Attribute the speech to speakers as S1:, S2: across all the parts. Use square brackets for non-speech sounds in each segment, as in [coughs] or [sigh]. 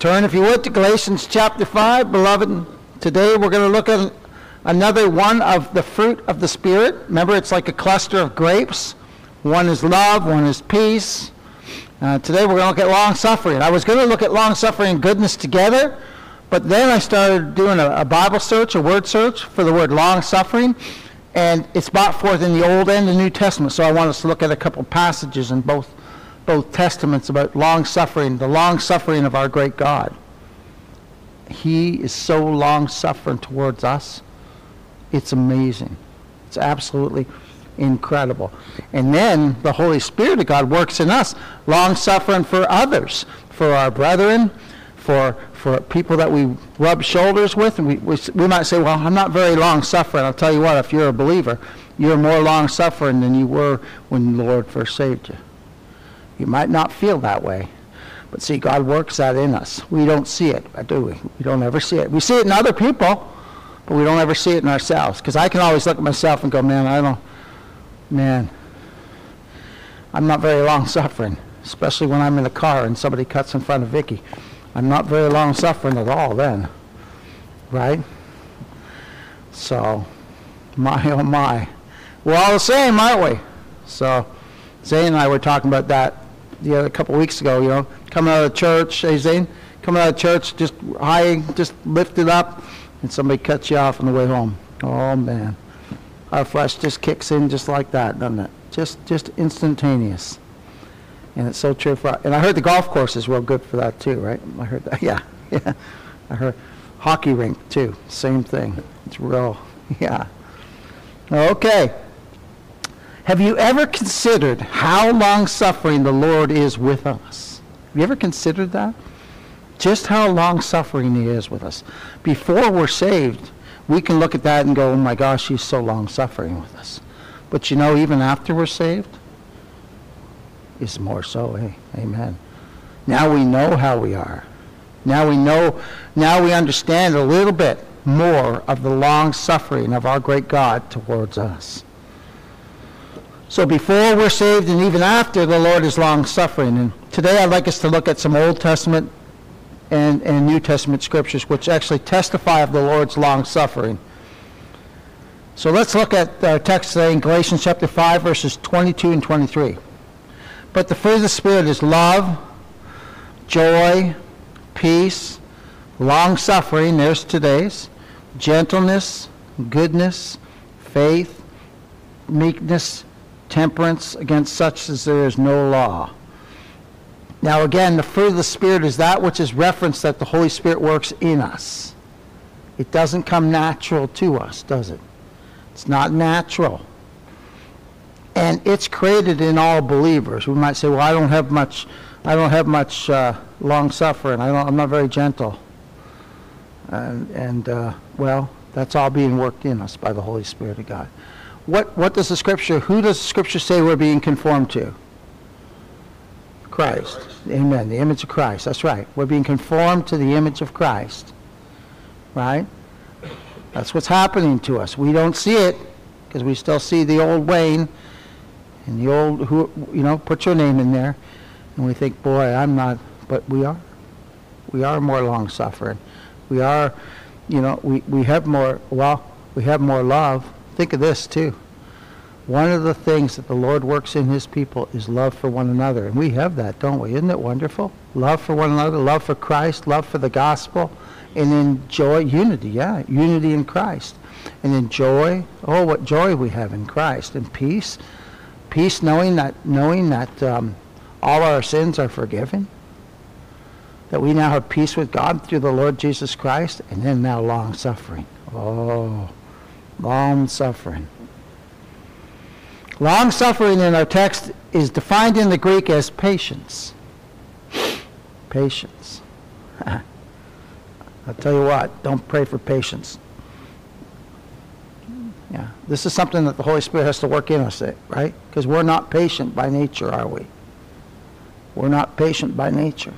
S1: Turn, if you would, to Galatians chapter 5, beloved. Today we're going to look at another one of the fruit of the Spirit. Remember, it's like a cluster of grapes. One is love, one is peace. Uh, today we're going to look at long suffering. I was going to look at long suffering and goodness together, but then I started doing a, a Bible search, a word search for the word long suffering, and it's brought forth in the Old and the New Testament. So I want us to look at a couple passages in both both testaments about long suffering, the long suffering of our great God. He is so long suffering towards us. It's amazing. It's absolutely incredible. And then the Holy Spirit of God works in us, long suffering for others, for our brethren, for for people that we rub shoulders with, and we, we, we might say, well, I'm not very long suffering. I'll tell you what, if you're a believer, you're more long suffering than you were when the Lord first saved you. You might not feel that way. But see, God works that in us. We don't see it, uh, do we? We don't ever see it. We see it in other people, but we don't ever see it in ourselves. Because I can always look at myself and go, man, I don't, man, I'm not very long suffering, especially when I'm in the car and somebody cuts in front of Vicky. I'm not very long suffering at all then, right? So, my oh my. We're all the same, aren't we? So, Zane and I were talking about that the other couple of weeks ago, you know, coming out of church, coming out of church, just high, just lifted up, and somebody cuts you off on the way home. Oh man, our flesh just kicks in just like that, doesn't it? Just, just instantaneous. And it's so true for, and I heard the golf course is real good for that too, right? I heard that, [laughs] yeah, yeah. I heard hockey rink too, same thing. It's real, [laughs] yeah. Okay. Have you ever considered how long suffering the Lord is with us? Have you ever considered that? Just how long suffering He is with us. Before we're saved, we can look at that and go, oh my gosh, He's so long suffering with us. But you know, even after we're saved, it's more so. Hey, amen. Now we know how we are. Now we know, now we understand a little bit more of the long suffering of our great God towards us. So before we're saved and even after, the Lord is long suffering. And today I'd like us to look at some Old Testament and, and New Testament scriptures which actually testify of the Lord's long suffering. So let's look at our text today in Galatians chapter 5, verses 22 and 23. But the fruit of the Spirit is love, joy, peace, long suffering, there's today's, gentleness, goodness, faith, meekness, temperance. Against such as there is no law. Now again, the fruit of the Spirit is that which is referenced that the Holy Spirit works in us. It doesn't come natural to us, does it? It's not natural. And it's created in all believers. We might say, well, I don't have much, I don't have much uh, long suffering. I don't, I'm not very gentle. And, and uh, well, that's all being worked in us by the Holy Spirit of God what, what does the scripture, who does the scripture say we're being conformed to? Christ. Christ. Amen. The image of Christ. That's right. We're being conformed to the image of Christ. Right? That's what's happening to us. We don't see it because we still see the old Wayne and the old, who, you know, put your name in there. And we think, boy, I'm not, but we are. We are more long suffering. We are, you know, we, we have more, well, we have more love Think of this too. One of the things that the Lord works in his people is love for one another. And we have that, don't we? Isn't it wonderful? Love for one another, love for Christ, love for the gospel, and then joy, unity, yeah, unity in Christ. And then joy, oh, what joy we have in Christ. And peace, peace knowing that, knowing that um, all our sins are forgiven. That we now have peace with God through the Lord Jesus Christ, and then now long suffering. Oh, Long suffering. Long suffering in our text is defined in the Greek as patience. Patience. [laughs] I'll tell you what, don't pray for patience. Yeah, this is something that the Holy Spirit has to work in us, eh, right? Because we're not patient by nature, are we? We're not patient by nature.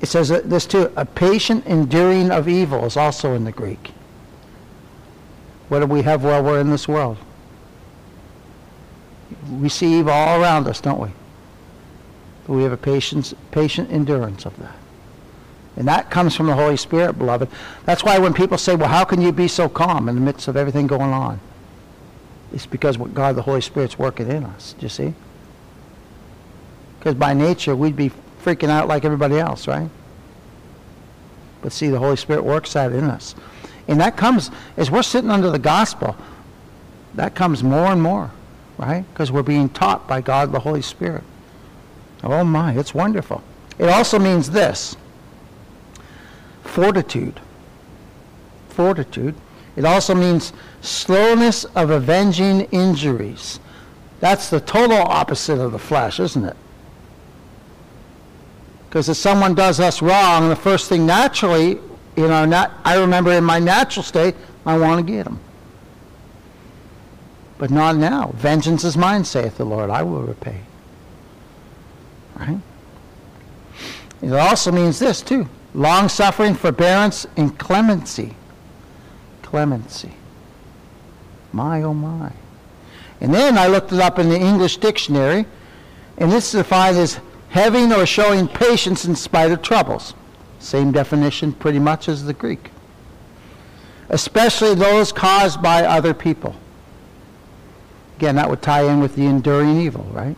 S1: It says this too, a patient enduring of evil is also in the Greek. What do we have while we're in this world? We see evil all around us, don't we? But we have a patience, patient endurance of that. And that comes from the Holy Spirit, beloved. That's why when people say, well, how can you be so calm in the midst of everything going on? It's because what God the Holy Spirit's working in us. Do you see? Because by nature, we'd be freaking out like everybody else, right? But see, the Holy Spirit works that in us. And that comes, as we're sitting under the gospel, that comes more and more, right? Because we're being taught by God the Holy Spirit. Oh my, it's wonderful. It also means this fortitude. Fortitude. It also means slowness of avenging injuries. That's the total opposite of the flesh, isn't it? Because if someone does us wrong, the first thing naturally, in our nat- I remember in my natural state, I want to get them. But not now. Vengeance is mine, saith the Lord. I will repay. Right? It also means this, too. Long suffering, forbearance, and clemency. Clemency. My, oh my. And then I looked it up in the English dictionary, and this is defined as having or showing patience in spite of troubles. Same definition pretty much as the Greek. Especially those caused by other people. Again, that would tie in with the enduring evil, right?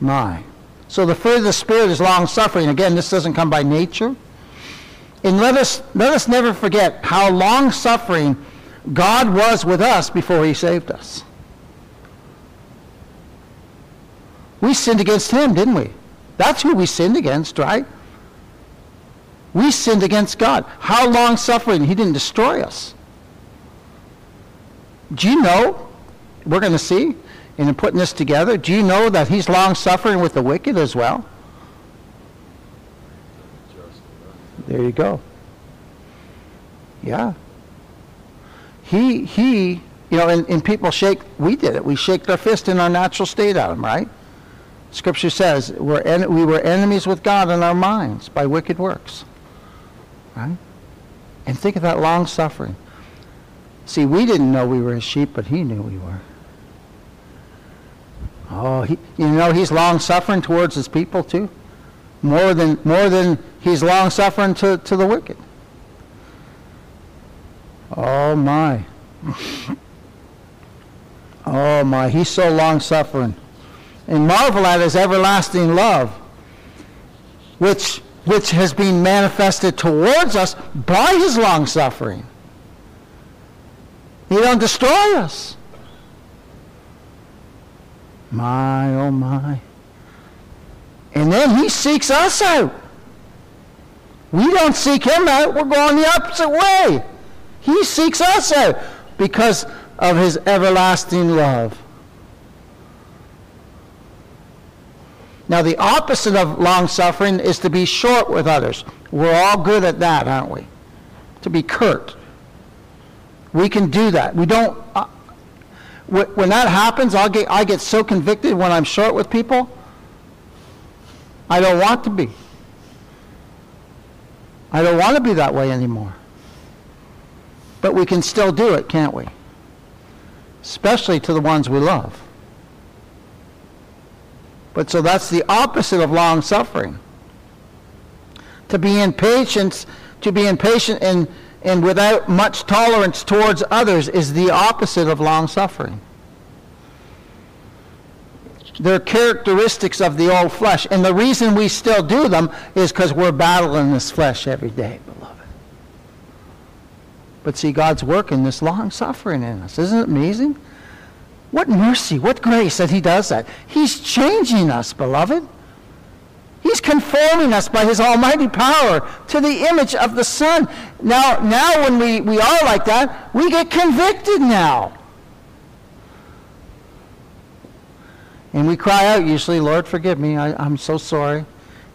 S1: My. So the fruit of the Spirit is long suffering. Again, this doesn't come by nature. And let us, let us never forget how long suffering God was with us before he saved us. We sinned against him, didn't we? That's who we sinned against, right? We sinned against God. How long suffering? He didn't destroy us. Do you know? We're going to see in putting this together. Do you know that he's long suffering with the wicked as well? There you go. Yeah. He, he, you know, and, and people shake, we did it. We shake our fist in our natural state at him, right? Scripture says we're en- we were enemies with God in our minds by wicked works. Right? And think of that long suffering. See, we didn't know we were his sheep, but he knew we were. Oh, he, you know he's long suffering towards his people too, more than more than he's long suffering to, to the wicked. Oh my. [laughs] oh my, he's so long suffering and marvel at his everlasting love, which, which has been manifested towards us by his long suffering. He don't destroy us. My, oh my. And then he seeks us out. We don't seek him out. We're going the opposite way. He seeks us out because of his everlasting love. Now, the opposite of long suffering is to be short with others. We're all good at that, aren't we? To be curt. We can do that. We don't. Uh, when that happens, I'll get, I get so convicted when I'm short with people. I don't want to be. I don't want to be that way anymore. But we can still do it, can't we? Especially to the ones we love. But so that's the opposite of long suffering. To be impatient, to be impatient and, and without much tolerance towards others is the opposite of long suffering. They're characteristics of the old flesh. And the reason we still do them is because we're battling this flesh every day, beloved. But see, God's working this long suffering in us. Isn't it amazing? What mercy, what grace that he does that. He's changing us, beloved. He's conforming us by his almighty power to the image of the Son. Now, now when we, we are like that, we get convicted now. And we cry out usually, Lord, forgive me. I, am so sorry.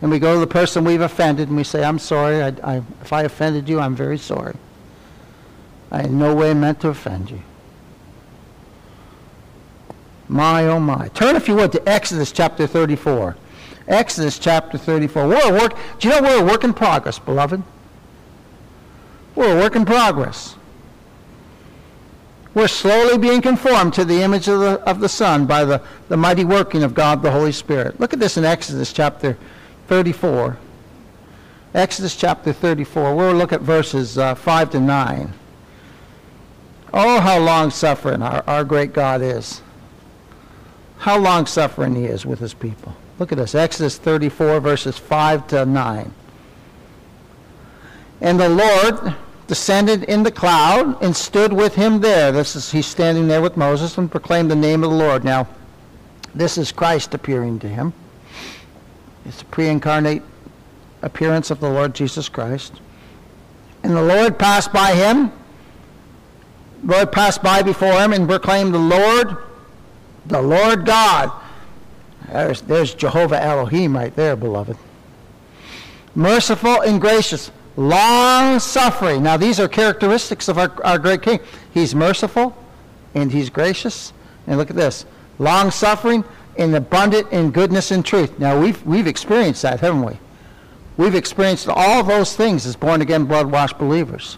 S1: And we go to the person we've offended and we say, I'm sorry. I, I, if I offended you, I'm very sorry. I in no way meant to offend you. My, oh my. Turn, if you would, to Exodus chapter 34. Exodus chapter 34. We're a work, do you know we're a work in progress, beloved? We're a work in progress. We're slowly being conformed to the image of the, of the Son by the, the mighty working of God the Holy Spirit. Look at this in Exodus chapter 34. Exodus chapter 34. We'll look at verses uh, 5 to 9. Oh, how long suffering our, our great God is. How long suffering he is with his people. Look at this Exodus 34, verses 5 to 9. And the Lord descended in the cloud and stood with him there. This is he's standing there with Moses and proclaimed the name of the Lord. Now, this is Christ appearing to him. It's a pre-incarnate appearance of the Lord Jesus Christ. And the Lord passed by him. The Lord passed by before him and proclaimed the Lord, the Lord God. There's, there's Jehovah Elohim right there, beloved. Merciful and gracious, long suffering. Now, these are characteristics of our, our great king. He's merciful and he's gracious. And look at this long suffering and abundant in goodness and truth. Now, we've, we've experienced that, haven't we? We've experienced all those things as born again, blood washed believers.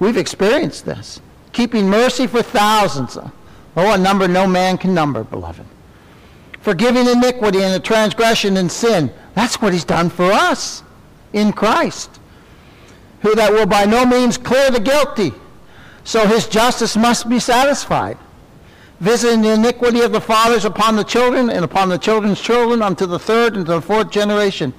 S1: We've experienced this. Keeping mercy for thousands. Oh, a number no man can number, beloved. Forgiving iniquity and the transgression and sin. That's what he's done for us in Christ. Who that will by no means clear the guilty. So his justice must be satisfied. Visiting the iniquity of the fathers upon the children and upon the children's children unto the third and to the fourth generation.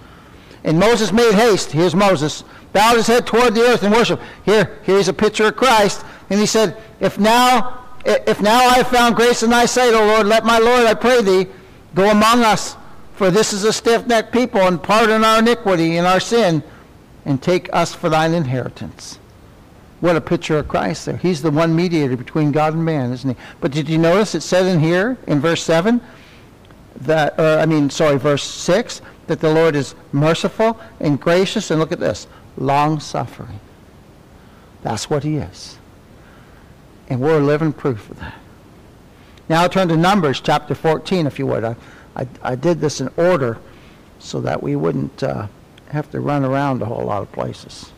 S1: And Moses made haste. Here's Moses. Bowed his head toward the earth and worship. Here, here's a picture of Christ. And he said, If now, if now I have found grace in thy sight, O Lord, let my Lord, I pray thee, go among us. For this is a stiff-necked people, and pardon our iniquity and our sin, and take us for thine inheritance. What a picture of Christ there. He's the one mediator between God and man, isn't he? But did you notice it said in here, in verse 7, that, or I mean, sorry, verse 6, that the Lord is merciful and gracious, and look at this, long suffering. That's what he is. And we're living proof of that. Now I'll turn to Numbers chapter 14, if you would. I, I, I did this in order so that we wouldn't uh, have to run around a whole lot of places.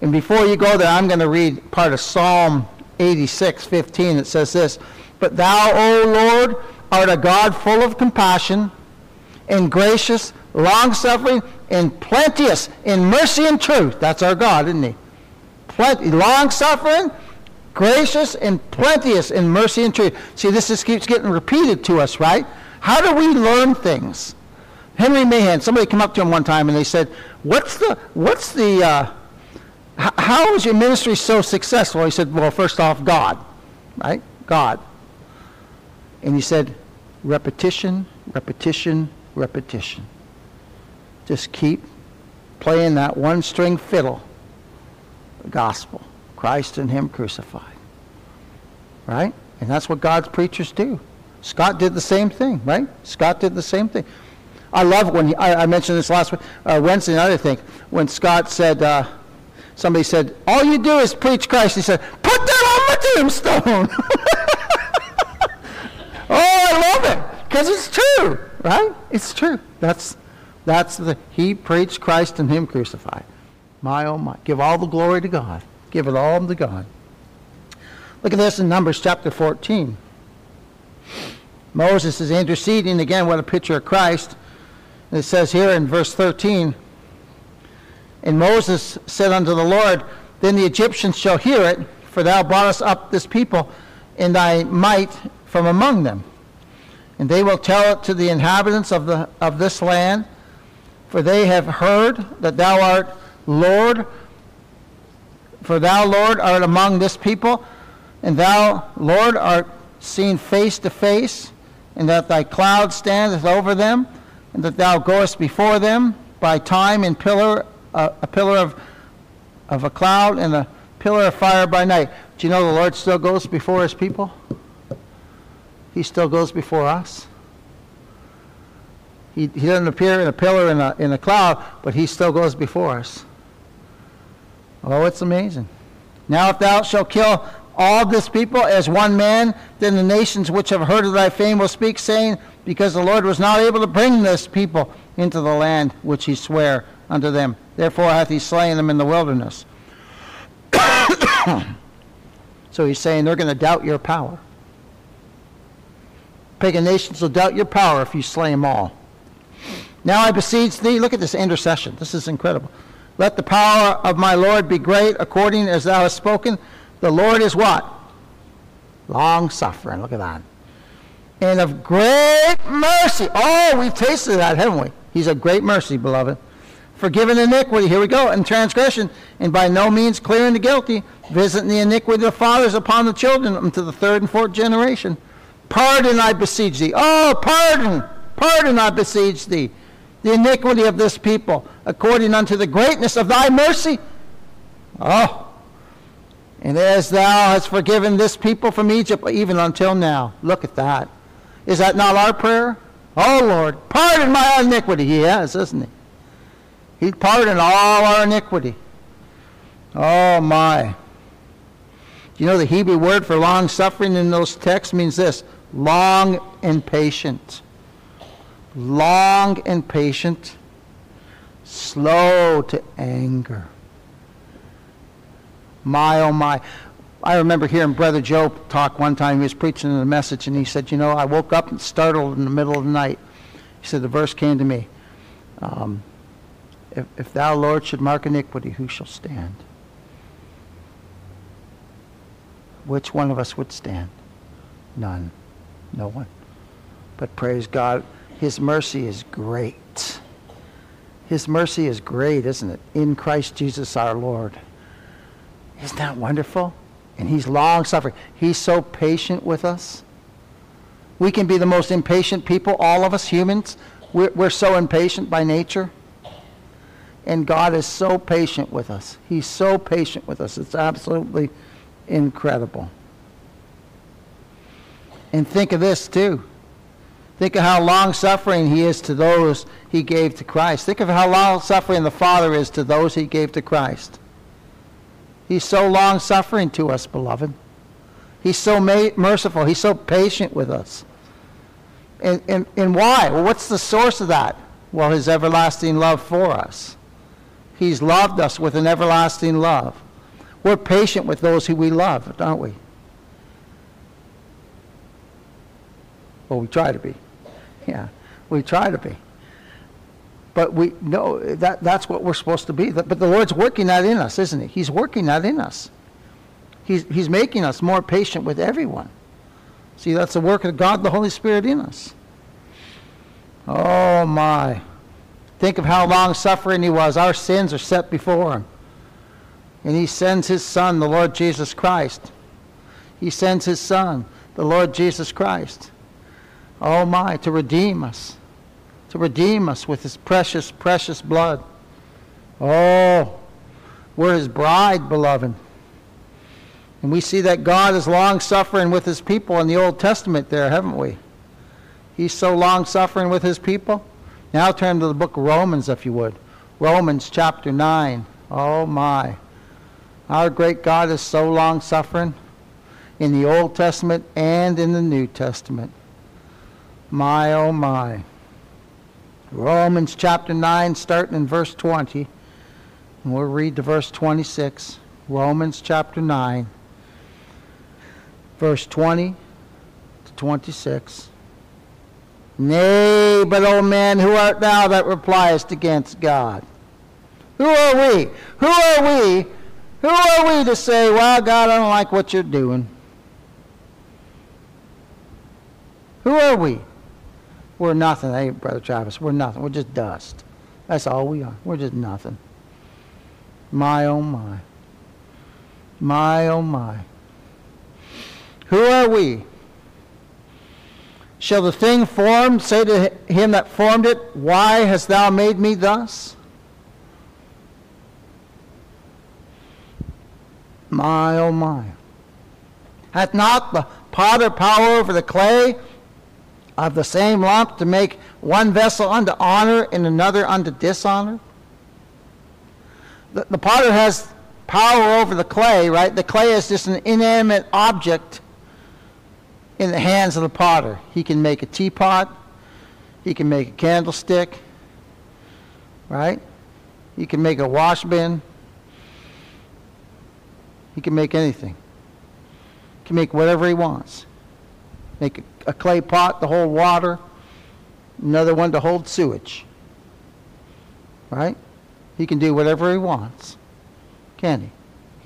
S1: And before you go there, I'm going to read part of Psalm 86, 15. It says this, But thou, O Lord, art a God full of compassion and gracious, long-suffering, and plenteous in mercy and truth. That's our God, isn't he? Plenty, long-suffering, gracious, and plenteous in mercy and truth. See, this just keeps getting repeated to us, right? How do we learn things? Henry Mahan, somebody came up to him one time and they said, what's the, what's the, uh, h- how is your ministry so successful? He said, well, first off, God, right? God. And he said, repetition, repetition, repetition. Just keep playing that one string fiddle, the gospel, Christ and Him crucified. Right? And that's what God's preachers do. Scott did the same thing, right? Scott did the same thing. I love when he, I, I, mentioned this last uh, Wednesday night, I think, when Scott said, uh, somebody said, all you do is preach Christ. He said, put that on my tombstone. [laughs] oh, I love it because it's true. Right? It's true. That's, that's the, he preached Christ and him crucified. My oh my. Give all the glory to God. Give it all to God. Look at this in Numbers chapter 14. Moses is interceding again. What a picture of Christ. And it says here in verse 13, And Moses said unto the Lord, Then the Egyptians shall hear it, for thou broughtest up this people in thy might from among them. And they will tell it to the inhabitants of, the, of this land, for they have heard that thou art Lord, for thou, Lord, art among this people, and thou, Lord, art seen face to face, and that thy cloud standeth over them, and that thou goest before them by time and pillar, uh, a pillar of, of a cloud and a pillar of fire by night. Do you know the Lord still goes before his people? he still goes before us. He, he doesn't appear in a pillar in a, in a cloud, but he still goes before us. Oh, it's amazing. Now if thou shalt kill all this people as one man, then the nations which have heard of thy fame will speak, saying, Because the Lord was not able to bring this people into the land which he sware unto them. Therefore hath he slain them in the wilderness. [coughs] so he's saying they're going to doubt your power. Pagan nations will doubt your power if you slay them all. Now I beseech thee, look at this intercession. This is incredible. Let the power of my Lord be great, according as thou hast spoken. The Lord is what? Long suffering. Look at that. And of great mercy. Oh, we've tasted that, haven't we? He's a great mercy, beloved. Forgiven iniquity. Here we go. And transgression. And by no means clearing the guilty. Visiting the iniquity of the fathers upon the children unto the third and fourth generation. Pardon, I beseech thee. Oh, pardon. Pardon, I beseech thee. The iniquity of this people, according unto the greatness of thy mercy. Oh. And as thou hast forgiven this people from Egypt, even until now. Look at that. Is that not our prayer? Oh, Lord, pardon my iniquity. He has, isn't he? He pardoned all our iniquity. Oh, my. Do you know, the Hebrew word for long suffering in those texts means this long and patient. Long and patient, slow to anger. My, oh, my. I remember hearing Brother Joe talk one time. He was preaching a message, and he said, You know, I woke up and startled in the middle of the night. He said, The verse came to me um, if, if thou, Lord, should mark iniquity, who shall stand? Which one of us would stand? None. No one. But praise God, His mercy is great. His mercy is great, isn't it? In Christ Jesus our Lord. Isn't that wonderful? And He's long suffering. He's so patient with us. We can be the most impatient people, all of us humans. We're, we're so impatient by nature. And God is so patient with us. He's so patient with us. It's absolutely incredible. And think of this too. Think of how long suffering he is to those he gave to Christ. Think of how long suffering the Father is to those he gave to Christ. He's so long suffering to us, beloved. He's so merciful. He's so patient with us. And, and, and why? Well, what's the source of that? Well, his everlasting love for us. He's loved us with an everlasting love. We're patient with those who we love, aren't we? Well, we try to be. [laughs] Yeah, we try to be. But we know that that's what we're supposed to be. But the Lord's working that in us, isn't he? He's working that in us. He's, he's making us more patient with everyone. See, that's the work of God, the Holy Spirit in us. Oh, my. Think of how long suffering he was. Our sins are set before him. And he sends his son, the Lord Jesus Christ. He sends his son, the Lord Jesus Christ. Oh my, to redeem us. To redeem us with his precious, precious blood. Oh, we're his bride, beloved. And we see that God is long suffering with his people in the Old Testament there, haven't we? He's so long suffering with his people. Now turn to the book of Romans, if you would. Romans chapter 9. Oh my. Our great God is so long suffering in the Old Testament and in the New Testament. My, oh my. Romans chapter 9, starting in verse 20. And we'll read to verse 26. Romans chapter 9, verse 20 to 26. Nay, but, O man, who art thou that repliest against God? Who are we? Who are we who are we to say, well, God, I don't like what you're doing? Who are we? We're nothing, hey, Brother Travis. We're nothing. We're just dust. That's all we are. We're just nothing. My, oh, my. My, oh, my. Who are we? Shall the thing formed say to him that formed it, Why hast thou made me thus? My, oh my. Hath not the potter power over the clay of the same lump to make one vessel unto honor and another unto dishonor? The, the potter has power over the clay, right? The clay is just an inanimate object in the hands of the potter. He can make a teapot, he can make a candlestick, right? He can make a wash bin. He can make anything. He can make whatever he wants. Make a, clay pot to hold water, another one to hold sewage. Right? He can do whatever he wants. Can he?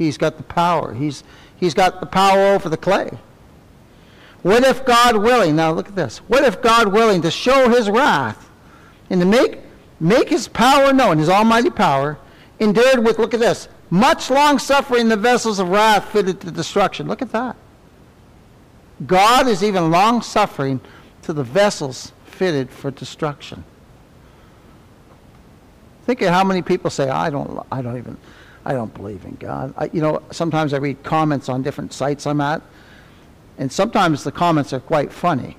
S1: He's got the power. He's, he's got the power over the clay. What if God willing, now look at this. What if God willing to show his wrath and to make, make his power known, his almighty power, endured with, look at this, much long suffering the vessels of wrath fitted to destruction. Look at that. God is even long suffering to the vessels fitted for destruction. Think of how many people say, I don't, I don't even, I don't believe in God. I, you know, sometimes I read comments on different sites I'm at, and sometimes the comments are quite funny.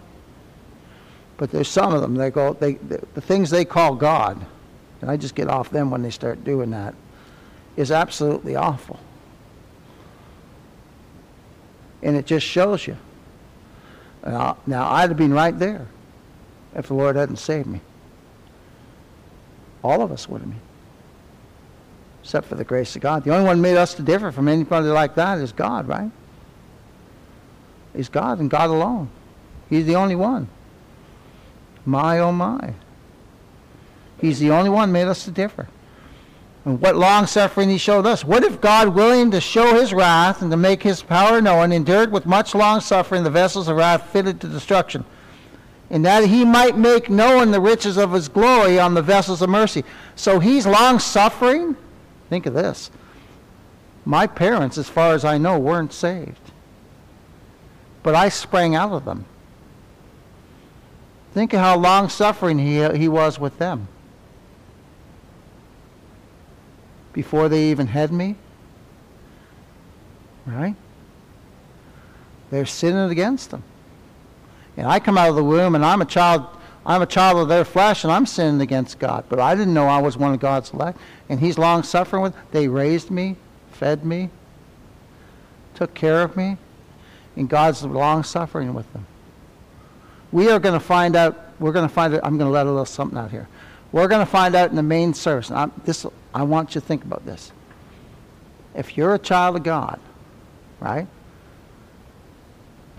S1: But there's some of them, they go, they, the, the things they call God, and I just get off them when they start doing that, is absolutely awful. And it just shows you. Now, I'd have been right there if the Lord hadn't saved me. All of us would have been. Except for the grace of God. The only one made us to differ from anybody like that is God, right? He's God and God alone. He's the only one. My, oh my. He's the only one made us to differ. And what long suffering he showed us. What if God, willing to show his wrath and to make his power known, endured with much long suffering the vessels of wrath fitted to destruction, and that he might make known the riches of his glory on the vessels of mercy? So he's long suffering? Think of this. My parents, as far as I know, weren't saved. But I sprang out of them. Think of how long suffering he, he was with them. Before they even had me? Right? They're sinning against them. And I come out of the womb and I'm a child I'm a child of their flesh and I'm sinning against God. But I didn't know I was one of God's elect. And he's long suffering with they raised me, fed me, took care of me, and God's long suffering with them. We are going to find out, we're going to find out, I'm going to let a little something out here. We're going to find out in the main service. I'm, this, I want you to think about this. If you're a child of God, right?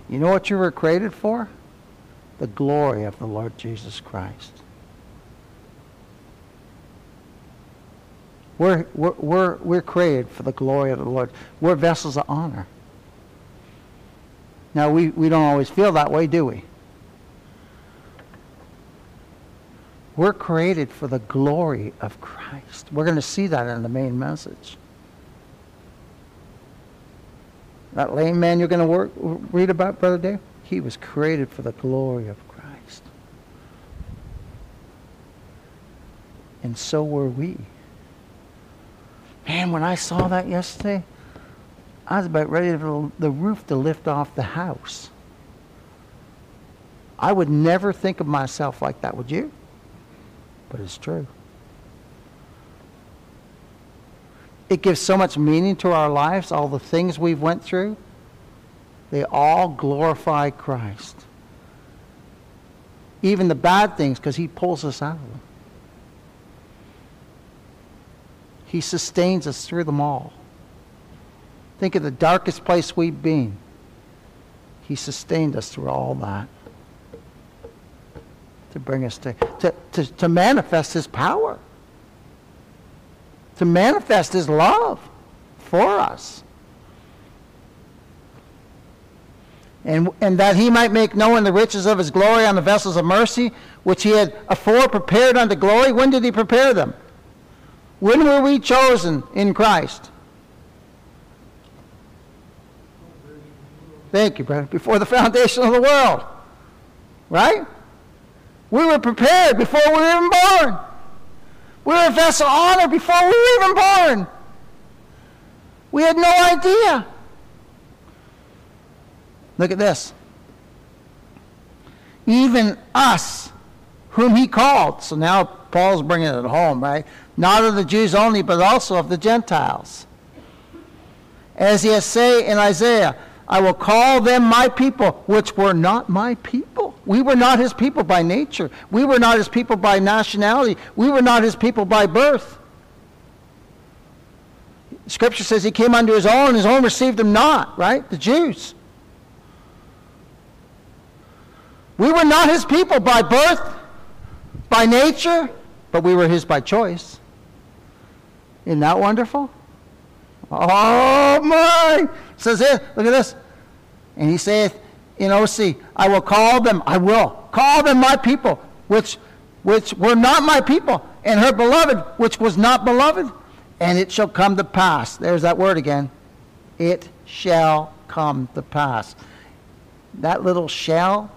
S1: You know what you were created for? The glory of the Lord Jesus Christ. We're, we're, we're, we're created for the glory of the Lord. We're vessels of honor. Now, we, we don't always feel that way, do we? We're created for the glory of Christ. We're going to see that in the main message. That lame man you're going to work, read about, Brother Dave, he was created for the glory of Christ. And so were we. Man, when I saw that yesterday, I was about ready for the roof to lift off the house. I would never think of myself like that, would you? But it's true. It gives so much meaning to our lives, all the things we've went through. They all glorify Christ. Even the bad things, because he pulls us out of them. He sustains us through them all. Think of the darkest place we've been. He sustained us through all that to bring us to, to, to, to manifest his power, to manifest his love for us. And, and that he might make known the riches of his glory on the vessels of mercy, which he had afore prepared unto glory. When did he prepare them? When were we chosen in Christ? Thank you, brother. Before the foundation of the world. Right? We were prepared before we were even born. We were a vessel of honor before we were even born. We had no idea. Look at this. Even us, whom he called. So now Paul's bringing it home, right? Not of the Jews only, but also of the Gentiles. As he has say in Isaiah, I will call them my people, which were not my people. We were not his people by nature. We were not his people by nationality. We were not his people by birth. Scripture says he came unto his own, his own received him not, right? The Jews. We were not his people by birth, by nature, but we were his by choice. Isn't that wonderful? Oh my! It says here, look at this. And he saith in Osee, I will call them, I will call them my people, which which were not my people, and her beloved, which was not beloved. And it shall come to pass. There's that word again. It shall come to pass. That little shall,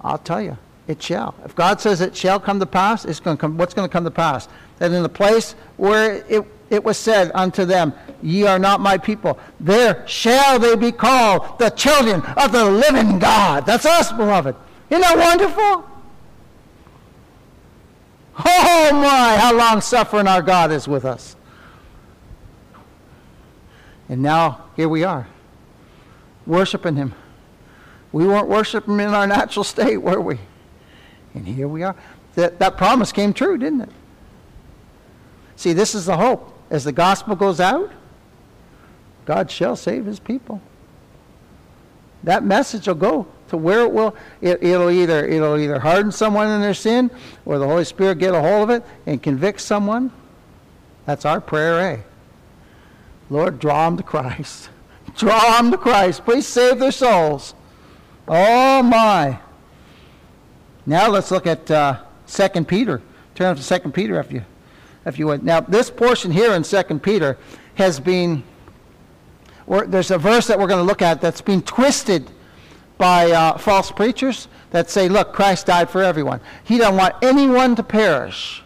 S1: I'll tell you, it shall. If God says it shall come to pass, it's going to come. What's going to come to pass? That in the place where it, it was said unto them, Ye are not my people, there shall they be called the children of the living God. That's us, beloved. Isn't that wonderful? Oh my, how long suffering our God is with us. And now here we are, worshiping Him. We weren't worshiping Him in our natural state, were we? And here we are. That, that promise came true, didn't it? See, this is the hope. As the gospel goes out, God shall save his people. That message will go to where it will. It, will either it'll either harden someone in their sin, or the Holy Spirit get a hold of it and convict someone. That's our prayer, eh? Lord, draw them to Christ. [laughs] draw them to Christ. Please save their souls. Oh my. Now let's look at uh, 2 Peter. Turn to 2 Peter if you, if you would. Now this portion here in 2 Peter has been there's a verse that we're going to look at that's been twisted by uh, false preachers that say, look, Christ died for everyone. He doesn't want anyone to perish.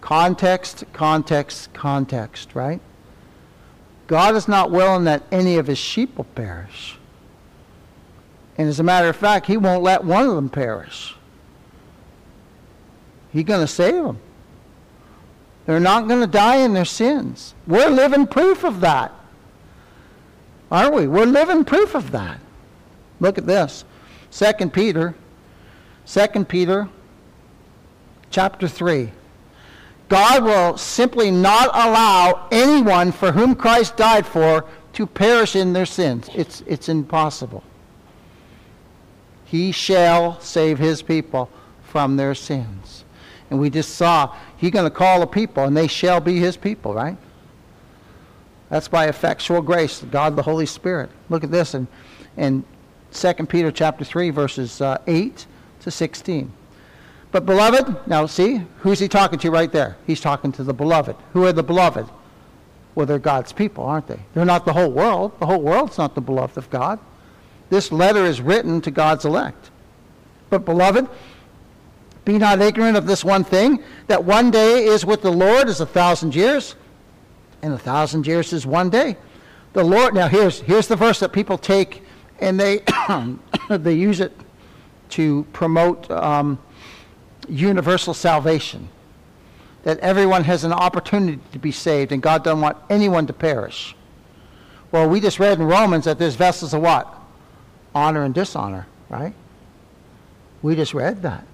S1: Context, context, context, right? God is not willing that any of his sheep will perish. And as a matter of fact, he won't let one of them perish. He's going to save them. They're not going to die in their sins. We're living proof of that. Aren't we? We're living proof of that. Look at this. 2 Peter, 2 Peter chapter 3. God will simply not allow anyone for whom Christ died for to perish in their sins. It's, it's impossible. He shall save his people from their sins. And we just saw, he's going to call a people, and they shall be his people, right? That's by effectual grace, God the Holy Spirit. Look at this in, in 2 Peter chapter 3, verses uh, 8 to 16. But beloved, now see, who's he talking to right there? He's talking to the beloved. Who are the beloved? Well, they're God's people, aren't they? They're not the whole world. The whole world's not the beloved of God. This letter is written to God's elect. But beloved, be not ignorant of this one thing, that one day is with the Lord as a thousand years, and a thousand years is one day. The Lord, now here's, here's the verse that people take and they, [coughs] they use it to promote um, universal salvation. That everyone has an opportunity to be saved and God doesn't want anyone to perish. Well, we just read in Romans that there's vessels of what? Honor and dishonor, right? We just read that.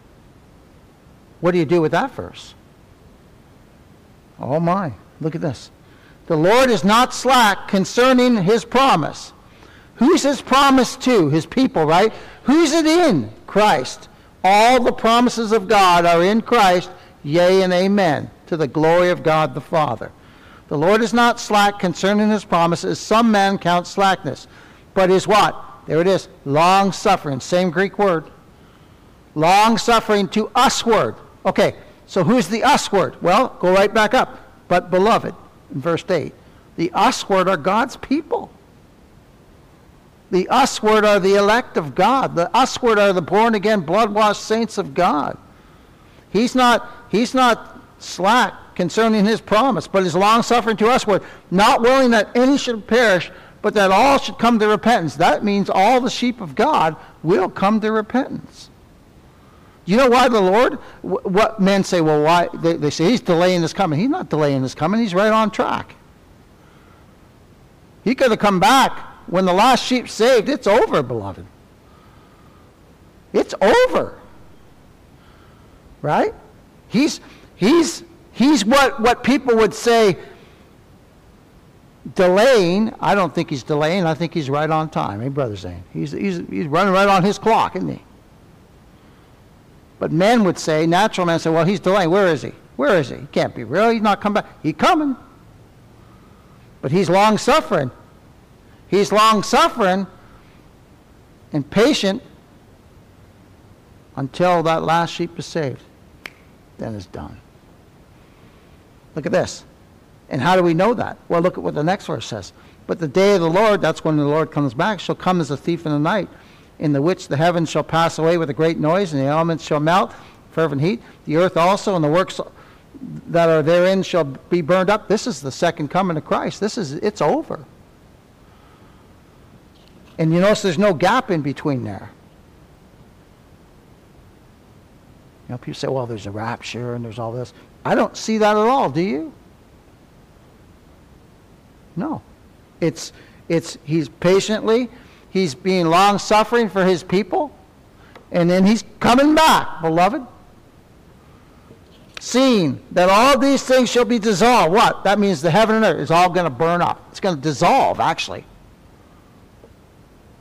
S1: What do you do with that verse? Oh my, look at this. The Lord is not slack concerning his promise. Who's his promise to? His people, right? Who's it in? Christ. All the promises of God are in Christ, yea and amen, to the glory of God the Father. The Lord is not slack concerning his promises. Some men count slackness. But is what? There it is. Long suffering. Same Greek word. Long suffering to us-ward. Okay, so who's the us-ward? Well, go right back up. But beloved in verse 8. The us-ward are God's people. The us-ward are the elect of God. The us-ward are the born again, blood washed saints of God. He's not, he's not slack concerning his promise, but is long suffering to us, word, not willing that any should perish, but that all should come to repentance. That means all the sheep of God will come to repentance. You know why the Lord? What men say, well, why? They, they say he's delaying his coming. He's not delaying his coming. He's right on track. He could have come back when the last sheep saved. It's over, beloved. It's over. Right? He's, he's, he's what, what people would say delaying. I don't think he's delaying. I think he's right on time. Hey, Brother Zane. He's, he's, he's running right on his clock, isn't he? But men would say, natural men say, well, he's delaying. Where is he? Where is he? He can't be real. He's not coming back. He's coming. But he's long suffering. He's long suffering and patient until that last sheep is saved. Then it's done. Look at this. And how do we know that? Well, look at what the next verse says. But the day of the Lord, that's when the Lord comes back, shall come as a thief in the night, in the which the heavens shall pass away with a great noise, and the elements shall melt, fervent heat. The earth also and the works that are therein shall be burned up. This is the second coming of Christ. This is it's over. And you notice there's no gap in between there. You know, people say, well, there's a rapture and there's all this. I don't see that at all, do you? No. It's, it's, he's patiently, he's being long suffering for his people, and then he's coming back, beloved. Seeing that all these things shall be dissolved. What? That means the heaven and earth is all going to burn up. It's going to dissolve, actually.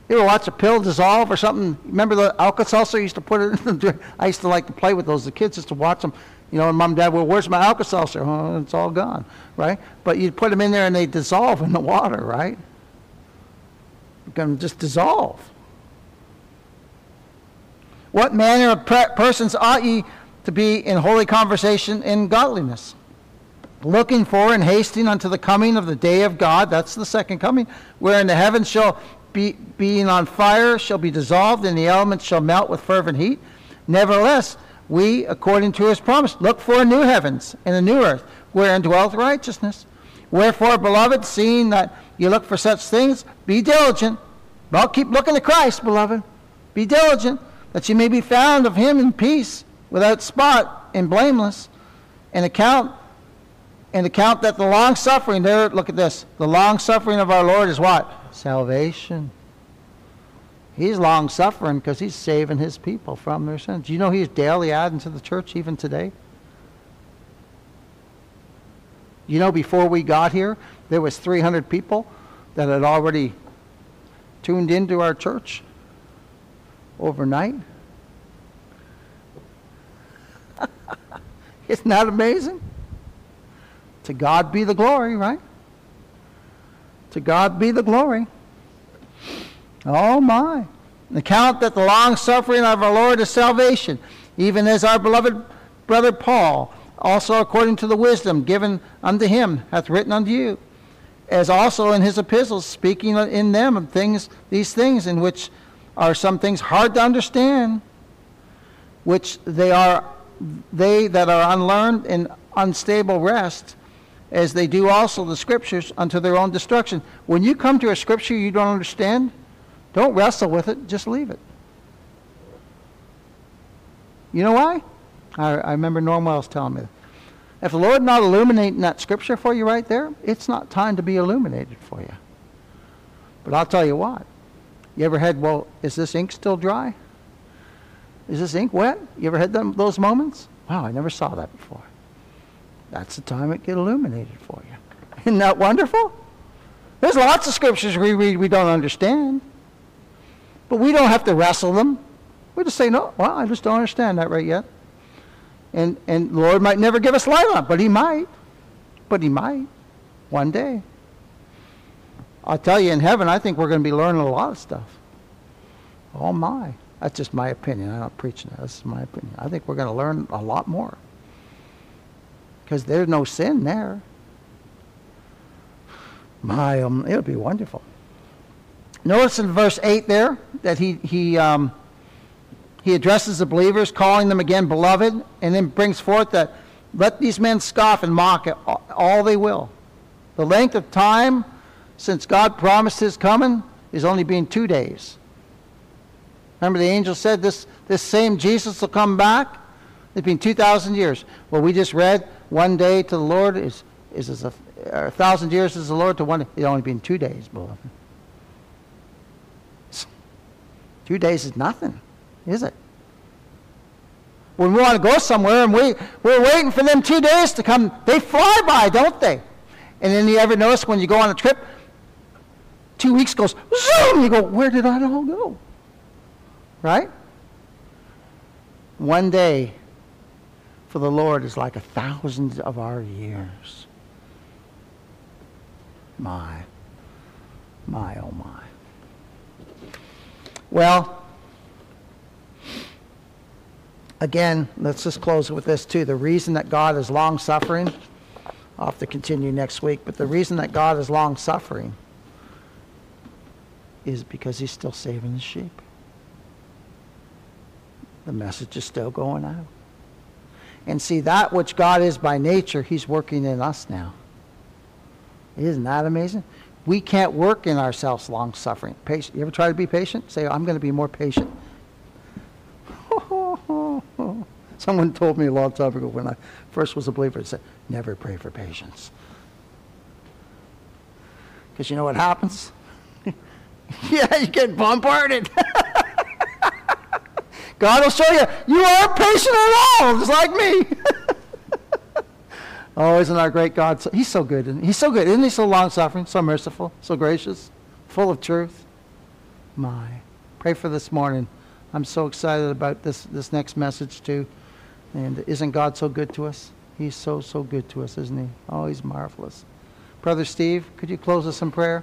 S1: You ever watch a pill dissolve or something? Remember the Alka-Seltzer? used to put it in the drink? I used to like to play with those. The kids used to watch them. You know, and mom and dad, well, where's my Alka-Seltzer? Oh, it's all gone, right? But you put them in there and they dissolve in the water, right? Going to just dissolve. What manner of persons ought ye to be in holy conversation in godliness? Looking for and hasting unto the coming of the day of God, that's the second coming, wherein the heavens shall be, being on fire shall be dissolved, and the elements shall melt with fervent heat. Nevertheless, we, according to his promise, look for a new heavens and a new earth, wherein dwelleth righteousness. Wherefore, beloved, seeing that you look for such things, be diligent. Well, keep looking to Christ, beloved. Be diligent, that you may be found of him in peace, without spot and blameless, and account and account that the long suffering there look at this the long suffering of our lord is what salvation. He's long suffering because he's saving his people from their sins. You know he's daily adding to the church even today? You know before we got here, there was 300 people that had already tuned into our church overnight. [laughs] Isn't that amazing? To God be the glory, right? To God be the glory. Oh my. Account that the long suffering of our Lord is salvation, even as our beloved brother Paul, also according to the wisdom given unto him, hath written unto you, as also in his epistles, speaking in them of things, these things in which are some things hard to understand, which they are they that are unlearned in unstable rest, as they do also the scriptures unto their own destruction. When you come to a scripture you don't understand, don't wrestle with it, just leave it. You know why? I, I remember Norm Wells telling me. If the Lord not illuminating that scripture for you right there, it's not time to be illuminated for you. But I'll tell you what. You ever had, well, is this ink still dry? Is this ink wet? You ever had them, those moments? Wow, I never saw that before. That's the time it get illuminated for you. [laughs] Isn't that wonderful? There's lots of scriptures we read we don't understand. But we don't have to wrestle them. We just say, no, well, I just don't understand that right yet. And, and Lord might never give us light on it, but he might. But he might one day. I'll tell you, in heaven, I think we're going to be learning a lot of stuff. Oh, my. That's just my opinion. I'm not preaching that. That's my opinion. I think we're going to learn a lot more because there's no sin there. My, um, it'll be wonderful. Notice in verse 8 there that he, he, um, he addresses the believers, calling them again beloved, and then brings forth that let these men scoff and mock at all they will. The length of time since God promised his coming is only been two days. Remember the angel said this, this same Jesus will come back? It's been 2,000 years. Well, we just read one day to the Lord is, is as a, a thousand years is the Lord to one. It's only been two days, beloved. Two days is nothing, is it? When we want to go somewhere and we, we're waiting for them two days to come, they fly by, don't they? And then you ever notice when you go on a trip, two weeks goes, zoom, you go, where did I all go? Right? One day for the Lord is like a thousand of our years. My, my, oh my. Well, again, let's just close with this too. The reason that God is long suffering, I'll have to continue next week, but the reason that God is long suffering is because he's still saving the sheep. The message is still going out. And see, that which God is by nature, he's working in us now. Isn't that amazing? We can't work in ourselves long suffering. Patient. You ever try to be patient? Say, I'm going to be more patient. [laughs] Someone told me a long time ago when I first was a believer, said, never pray for patience. Because you know what happens? [laughs] yeah, you get bombarded. [laughs] God will show you, you are patient at all, just like me. Oh, isn't our great God? So, he's so good. He? He's so good. Isn't he so long suffering, so merciful, so gracious, full of truth? My. Pray for this morning. I'm so excited about this, this next message, too. And isn't God so good to us? He's so, so good to us, isn't he? Oh, he's marvelous. Brother Steve, could you close us in prayer?